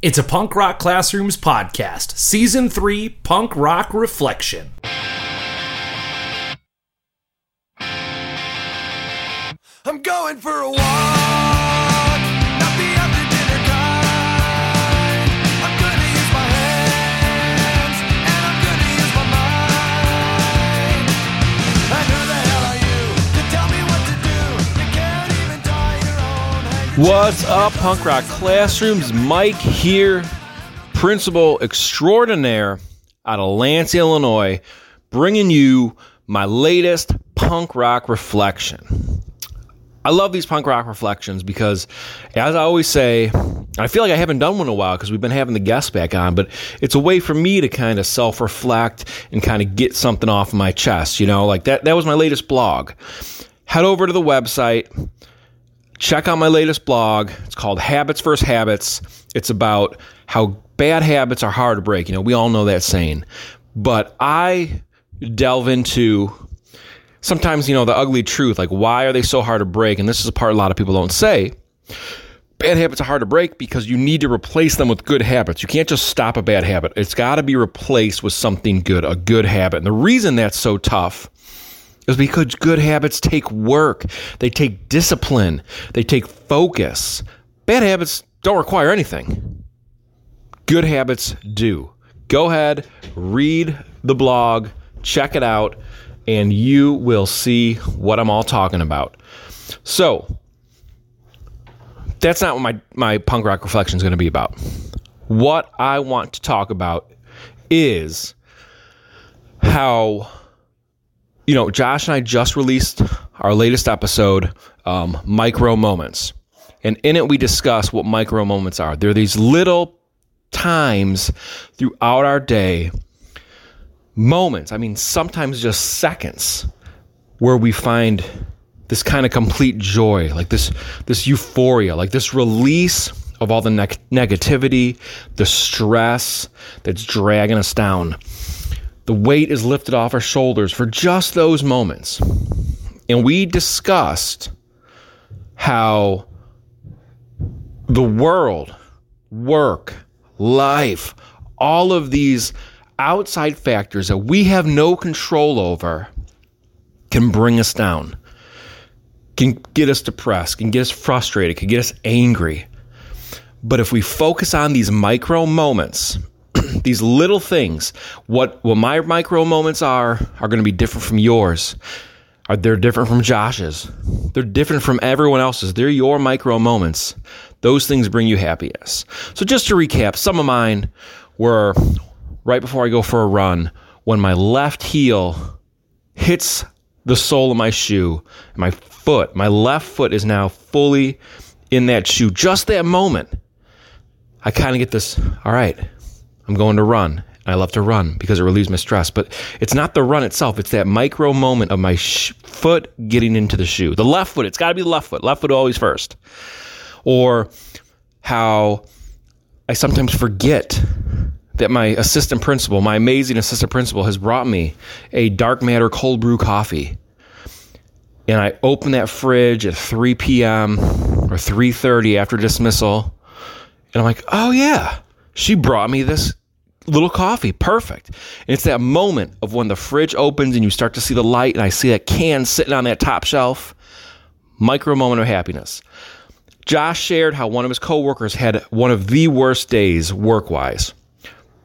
It's a Punk Rock Classrooms podcast, Season 3 Punk Rock Reflection. What's up, punk rock classrooms? Mike here, principal extraordinaire out of Lansing, Illinois, bringing you my latest punk rock reflection. I love these punk rock reflections because, as I always say, I feel like I haven't done one in a while because we've been having the guests back on, but it's a way for me to kind of self reflect and kind of get something off my chest. You know, like that, that was my latest blog. Head over to the website, check out my latest blog. It's called Habits vs. Habits. It's about how bad habits are hard to break. You know, we all know that saying. But I delve into sometimes, you know, the ugly truth like, why are they so hard to break? And this is a part a lot of people don't say. Bad habits are hard to break because you need to replace them with good habits. You can't just stop a bad habit. It's got to be replaced with something good, a good habit. And the reason that's so tough because good habits take work, they take discipline, they take focus. Bad habits don't require anything. Good habits do. Go ahead, read the blog, check it out, and you will see what I'm all talking about. So, that's not what my, my punk rock reflection is going to be about. What I want to talk about is how you know, Josh and I just released our latest episode, um, Micro Moments. And in it, we discuss what micro moments are. They're these little times throughout our day, moments, I mean, sometimes just seconds, where we find this kind of complete joy, like this, this euphoria, like this release of all the neg- negativity, the stress that's dragging us down. The weight is lifted off our shoulders for just those moments. And we discussed how the world, work, life, all of these outside factors that we have no control over can bring us down, can get us depressed, can get us frustrated, can get us angry. But if we focus on these micro moments, these little things, what what my micro moments are are going to be different from yours. Are they're different from Josh's. They're different from everyone else's. They're your micro moments. Those things bring you happiness. So just to recap, some of mine were right before I go for a run when my left heel hits the sole of my shoe, my foot, my left foot is now fully in that shoe. Just that moment, I kind of get this, all right, I'm going to run. I love to run because it relieves my stress. But it's not the run itself, it's that micro moment of my sh- foot getting into the shoe. The left foot, it's got to be the left foot. Left foot always first. Or how I sometimes forget that my assistant principal, my amazing assistant principal, has brought me a dark matter cold brew coffee. And I open that fridge at 3 p.m. or 3:30 after dismissal, and I'm like, "Oh yeah, she brought me this little coffee. Perfect." And it's that moment of when the fridge opens and you start to see the light, and I see that can sitting on that top shelf. Micro moment of happiness. Josh shared how one of his coworkers had one of the worst days work wise.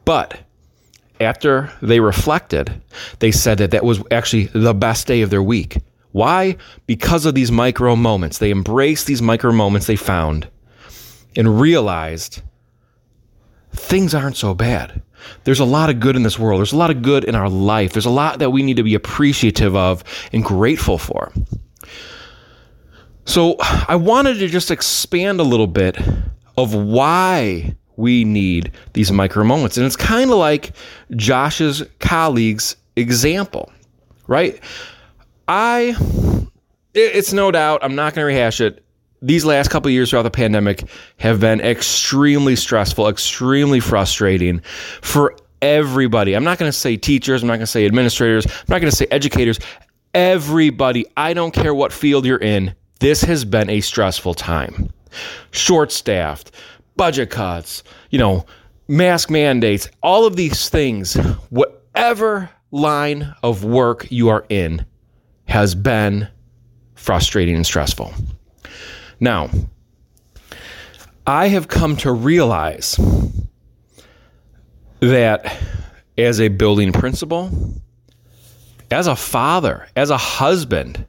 But after they reflected, they said that that was actually the best day of their week. Why? Because of these micro moments. They embraced these micro moments they found and realized things aren't so bad. There's a lot of good in this world. There's a lot of good in our life. There's a lot that we need to be appreciative of and grateful for. So I wanted to just expand a little bit of why we need these micro moments. And it's kind of like Josh's colleague's example, right? I, it's no doubt, I'm not going to rehash it. These last couple years throughout the pandemic have been extremely stressful, extremely frustrating for everybody. I'm not going to say teachers, I'm not going to say administrators, I'm not going to say educators, everybody. I don't care what field you're in. This has been a stressful time. Short staffed, budget cuts, you know, mask mandates, all of these things, whatever line of work you are in has been frustrating and stressful. Now, I have come to realize that as a building principal, as a father, as a husband,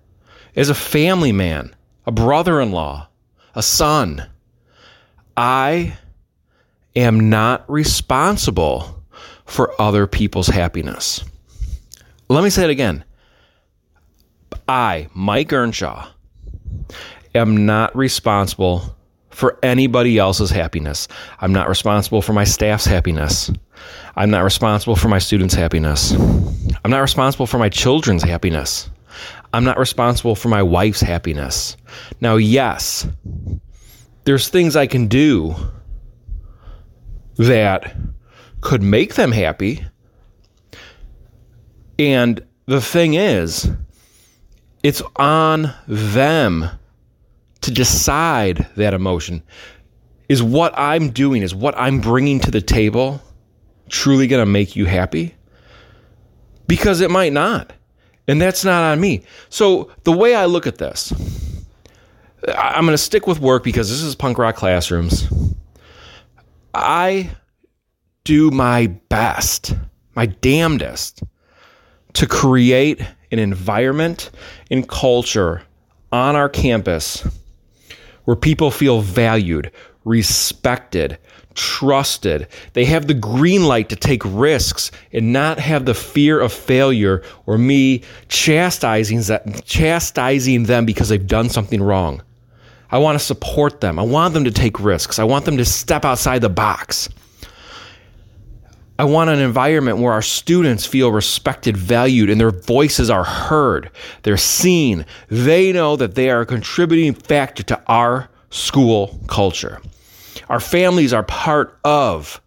as a family man, a brother in law, a son, I am not responsible for other people's happiness. Let me say it again. I, Mike Earnshaw, am not responsible for anybody else's happiness. I'm not responsible for my staff's happiness. I'm not responsible for my students' happiness. I'm not responsible for my children's happiness. I'm not responsible for my wife's happiness. Now, yes, there's things I can do that could make them happy. And the thing is, it's on them to decide that emotion. Is what I'm doing, is what I'm bringing to the table truly going to make you happy? Because it might not. And that's not on me. So the way I look at this, I'm going to stick with work because this is punk rock classrooms. I do my best, my damnedest, to create an environment and culture on our campus where people feel valued, respected, trusted. They have the green light to take risks and not have the fear of failure or me chastising, chastising them because they've done something wrong. I want to support them. I want them to take risks. I want them to step outside the box. I want an environment where our students feel respected, valued, and their voices are heard. They're seen. They know that they are a contributing factor to our school culture. Our families are part of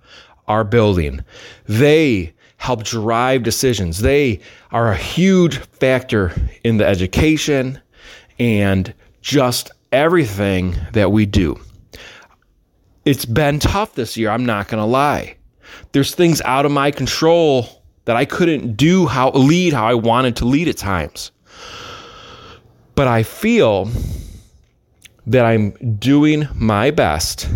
our building. They help drive decisions. They are a huge factor in the education and just everything that we do. It's been tough this year, I'm not going to lie. There's things out of my control that I couldn't do how lead how I wanted to lead at times. But I feel that I'm doing my best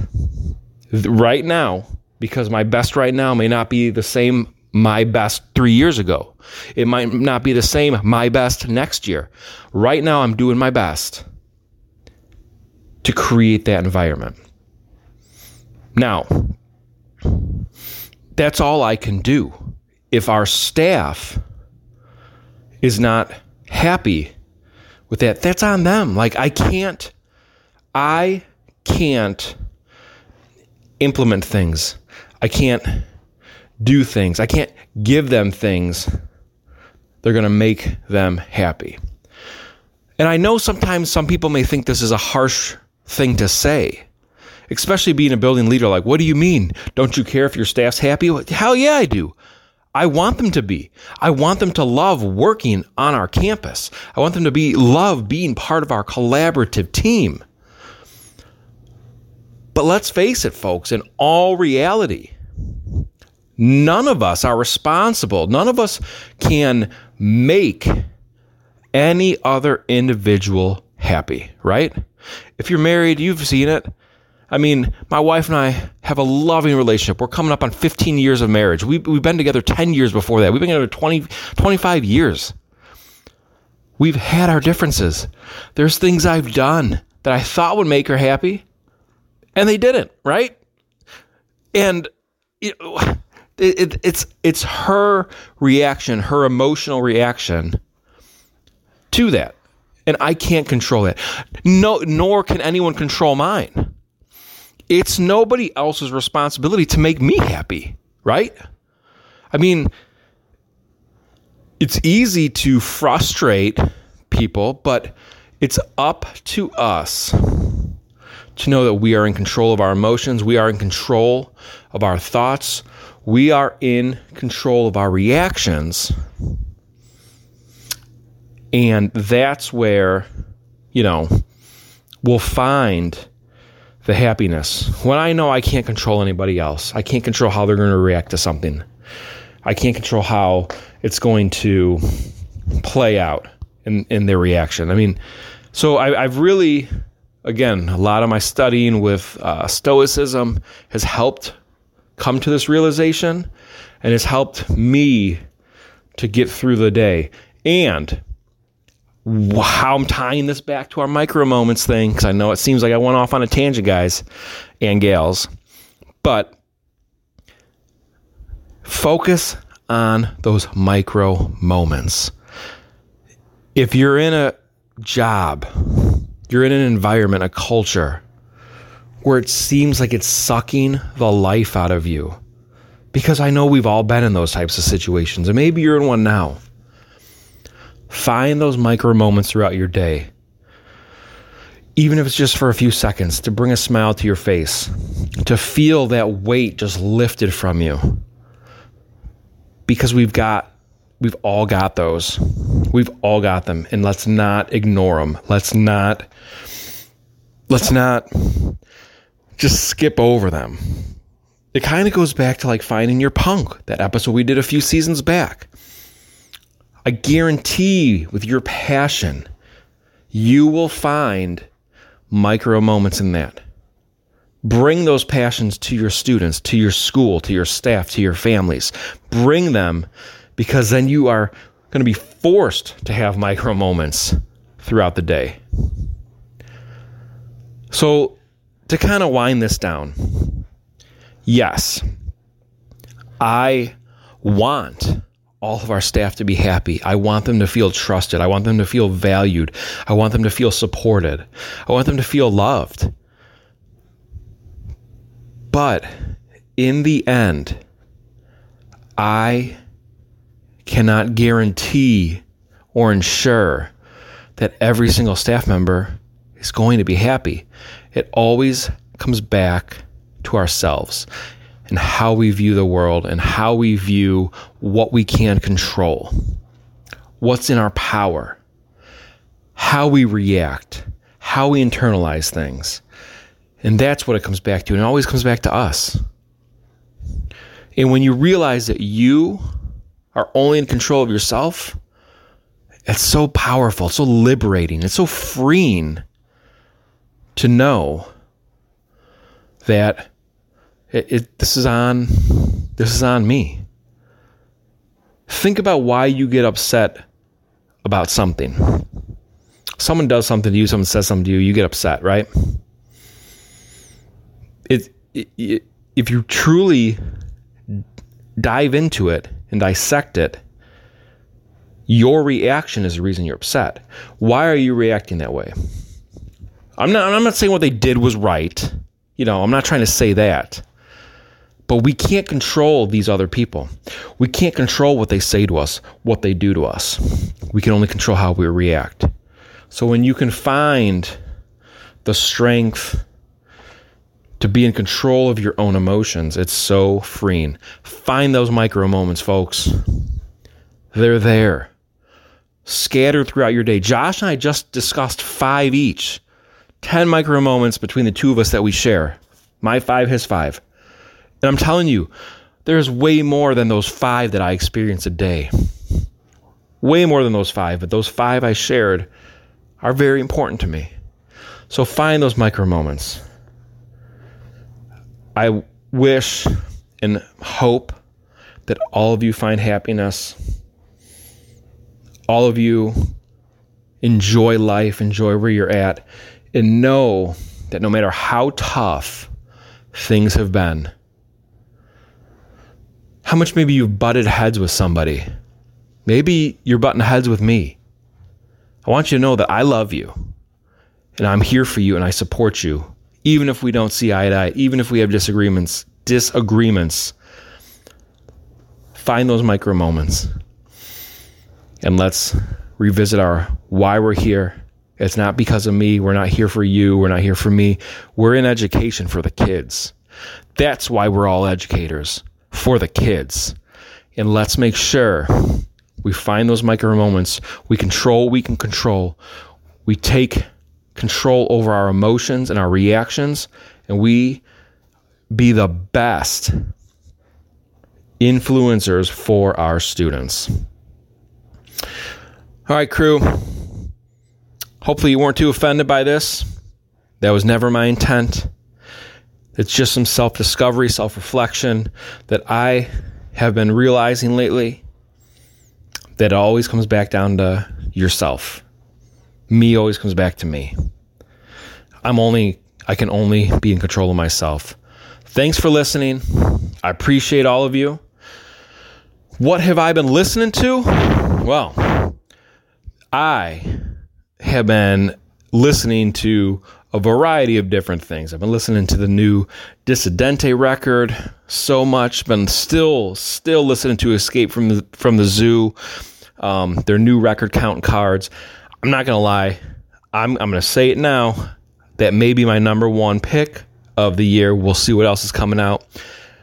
right now because my best right now may not be the same my best 3 years ago. It might not be the same my best next year. Right now I'm doing my best to create that environment. Now, that's all I can do. If our staff is not happy with that, that's on them. Like, I can't, I can't implement things. I can't do things. I can't give them things. They're going to make them happy. And I know sometimes some people may think this is a harsh thing to say especially being a building leader. Like, what do you mean? Don't you care if your staff's happy? Hell yeah, I do. I want them to be. I want them to love working on our campus. I want them to be love being part of our collaborative team. But let's face it, folks, in all reality, none of us are responsible. None of us can make any other individual happy, right? If you're married, you've seen it. I mean, my wife and I have a loving relationship. We're coming up on 15 years of marriage. We, we've been together 10 years before that. We've been together 20, 25 years. We've had our differences. There's things I've done that I thought would make her happy, and they didn't, right? And it, it, it's it's her reaction, her emotional reaction to that, and I can't control it. No, nor can anyone control mine it's nobody else's responsibility to make me happy, right? I mean, it's easy to frustrate people, but it's up to us to know that we are in control of our emotions, we are in control of our thoughts, we are in control of our reactions. And that's where, you know, we'll find the happiness when I know I can't control anybody else. I can't control how they're going to react to something. I can't control how it's going to play out in, in their reaction. I mean, so I, I've really, again, a lot of my studying with uh, Stoicism has helped come to this realization and has helped me to get through the day. And how I'm tying this back to our micro moments thing, because I know it seems like I went off on a tangent, guys and gals, but focus on those micro moments. If you're in a job, you're in an environment, a culture where it seems like it's sucking the life out of you, because I know we've all been in those types of situations, and maybe you're in one now. Find those micro moments throughout your day, even if it's just for a few seconds, to bring a smile to your face, to feel that weight just lifted from you. Because we've got, we've all got those. We've all got them, and let's not ignore them. Let's not, let's not just skip over them. It kind of goes back to like finding your punk, that episode we did a few seasons back. I guarantee with your passion, you will find micro moments in that. Bring those passions to your students, to your school, to your staff, to your families. Bring them because then you are going to be forced to have micro moments throughout the day. So, to kind of wind this down, yes, I want all of our staff to be happy. I want them to feel trusted. I want them to feel valued. I want them to feel supported. I want them to feel loved. But in the end, I cannot guarantee or ensure that every single staff member is going to be happy. It always comes back to ourselves and how we view the world and how we view what we can control, what's in our power, how we react, how we internalize things. And that's what it comes back to. And it always comes back to us. And when you realize that you are only in control of yourself, it's so powerful, it's so liberating, it's so freeing to know that it, it, this is on this is on me. Think about why you get upset about something. Someone does something to you, someone says something to you, you get upset, right? It, it if you truly dive into it and dissect it, your reaction is the reason you're upset. Why are you reacting that way? I'm not I'm not saying what they did was right. You know, I'm not trying to say that. But we can't control these other people. We can't control what they say to us, what they do to us. We can only control how we react. So when you can find the strength to be in control of your own emotions, it's so freeing. Find those micro moments, folks. They're there. Scattered throughout your day. Josh and I just discussed five each. 10 micro moments between the two of us that we share. My five, his five. And I'm telling you, there's way more than those five that I experience a day. Way more than those five, but those five I shared are very important to me. So find those micro moments. I wish and hope that all of you find happiness. All of you enjoy life, enjoy where you're at, and know that no matter how tough things have been, how much maybe you've butted heads with somebody. Maybe you're butting heads with me. I want you to know that I love you and I'm here for you and I support you, even if we don't see eye to eye, even if we have disagreements. Disagreements. Find those micro moments and let's revisit our why we're here. It's not because of me. We're not here for you. We're not here for me. We're in education for the kids. That's why we're all educators for the kids. And let's make sure we find those micro moments. We control we can control. We take control over our emotions and our reactions, and we be the best influencers for our students. All right, crew. Hopefully, you weren't too offended by this. That was never my intent. It's just some self discovery, self reflection that I have been realizing lately that it always comes back down to yourself. Me always comes back to me. I'm only, I can only be in control of myself. Thanks for listening. I appreciate all of you. What have I been listening to? Well, I have been listening to a variety of different things. I've been listening to the new Dissidente record so much. Been still, still listening to Escape from the from the Zoo, um, their new record count cards. I'm not gonna lie. I'm I'm gonna say it now. That may be my number one pick of the year. We'll see what else is coming out.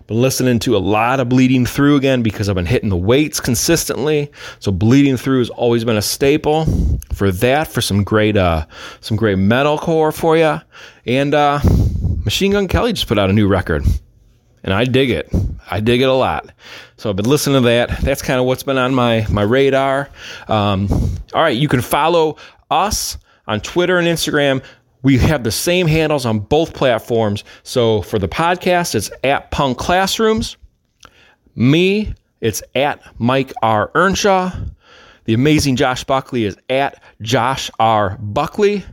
Been listening to a lot of Bleeding Through again because I've been hitting the weights consistently. So Bleeding Through has always been a staple. For that, for some great uh some great metalcore for you. And uh Machine Gun Kelly just put out a new record. And I dig it. I dig it a lot. So I've been listening to that. That's kind of what's been on my my radar. Um, all right, you can follow us on Twitter and Instagram. We have the same handles on both platforms. So for the podcast, it's at Punk Classrooms. Me, it's at Mike R. Earnshaw. The amazing Josh Buckley is at Josh R. Buckley.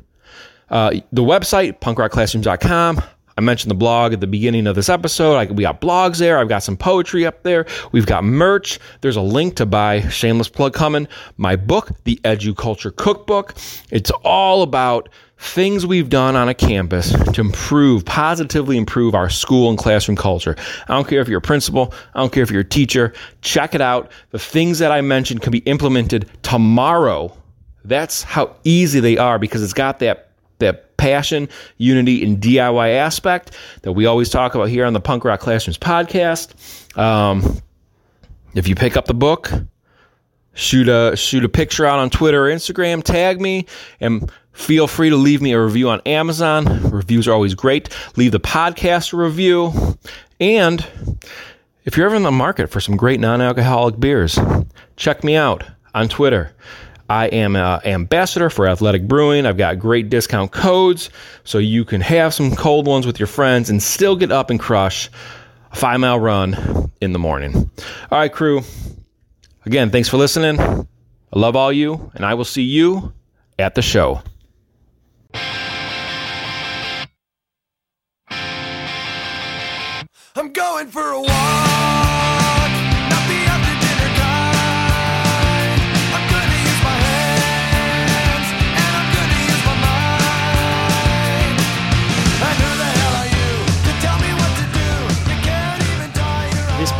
Uh, the website, punkrockclassrooms.com. I mentioned the blog at the beginning of this episode. I, we got blogs there. I've got some poetry up there. We've got merch. There's a link to buy, shameless plug coming, my book, The Edu Culture Cookbook. It's all about things we've done on a campus to improve, positively improve our school and classroom culture. I don't care if you're a principal, I don't care if you're a teacher. Check it out. The things that I mentioned can be implemented tomorrow. That's how easy they are because it's got that that passion, unity, and DIY aspect that we always talk about here on the Punk Rock Classrooms podcast. Um, if you pick up the book, shoot a shoot a picture out on Twitter or Instagram, tag me, and feel free to leave me a review on Amazon. Reviews are always great. Leave the podcast a review, and if you're ever in the market for some great non-alcoholic beers, check me out on Twitter. I am an ambassador for Athletic Brewing. I've got great discount codes so you can have some cold ones with your friends and still get up and crush a five mile run in the morning. All right, crew. Again, thanks for listening. I love all you, and I will see you at the show. I'm going for a walk,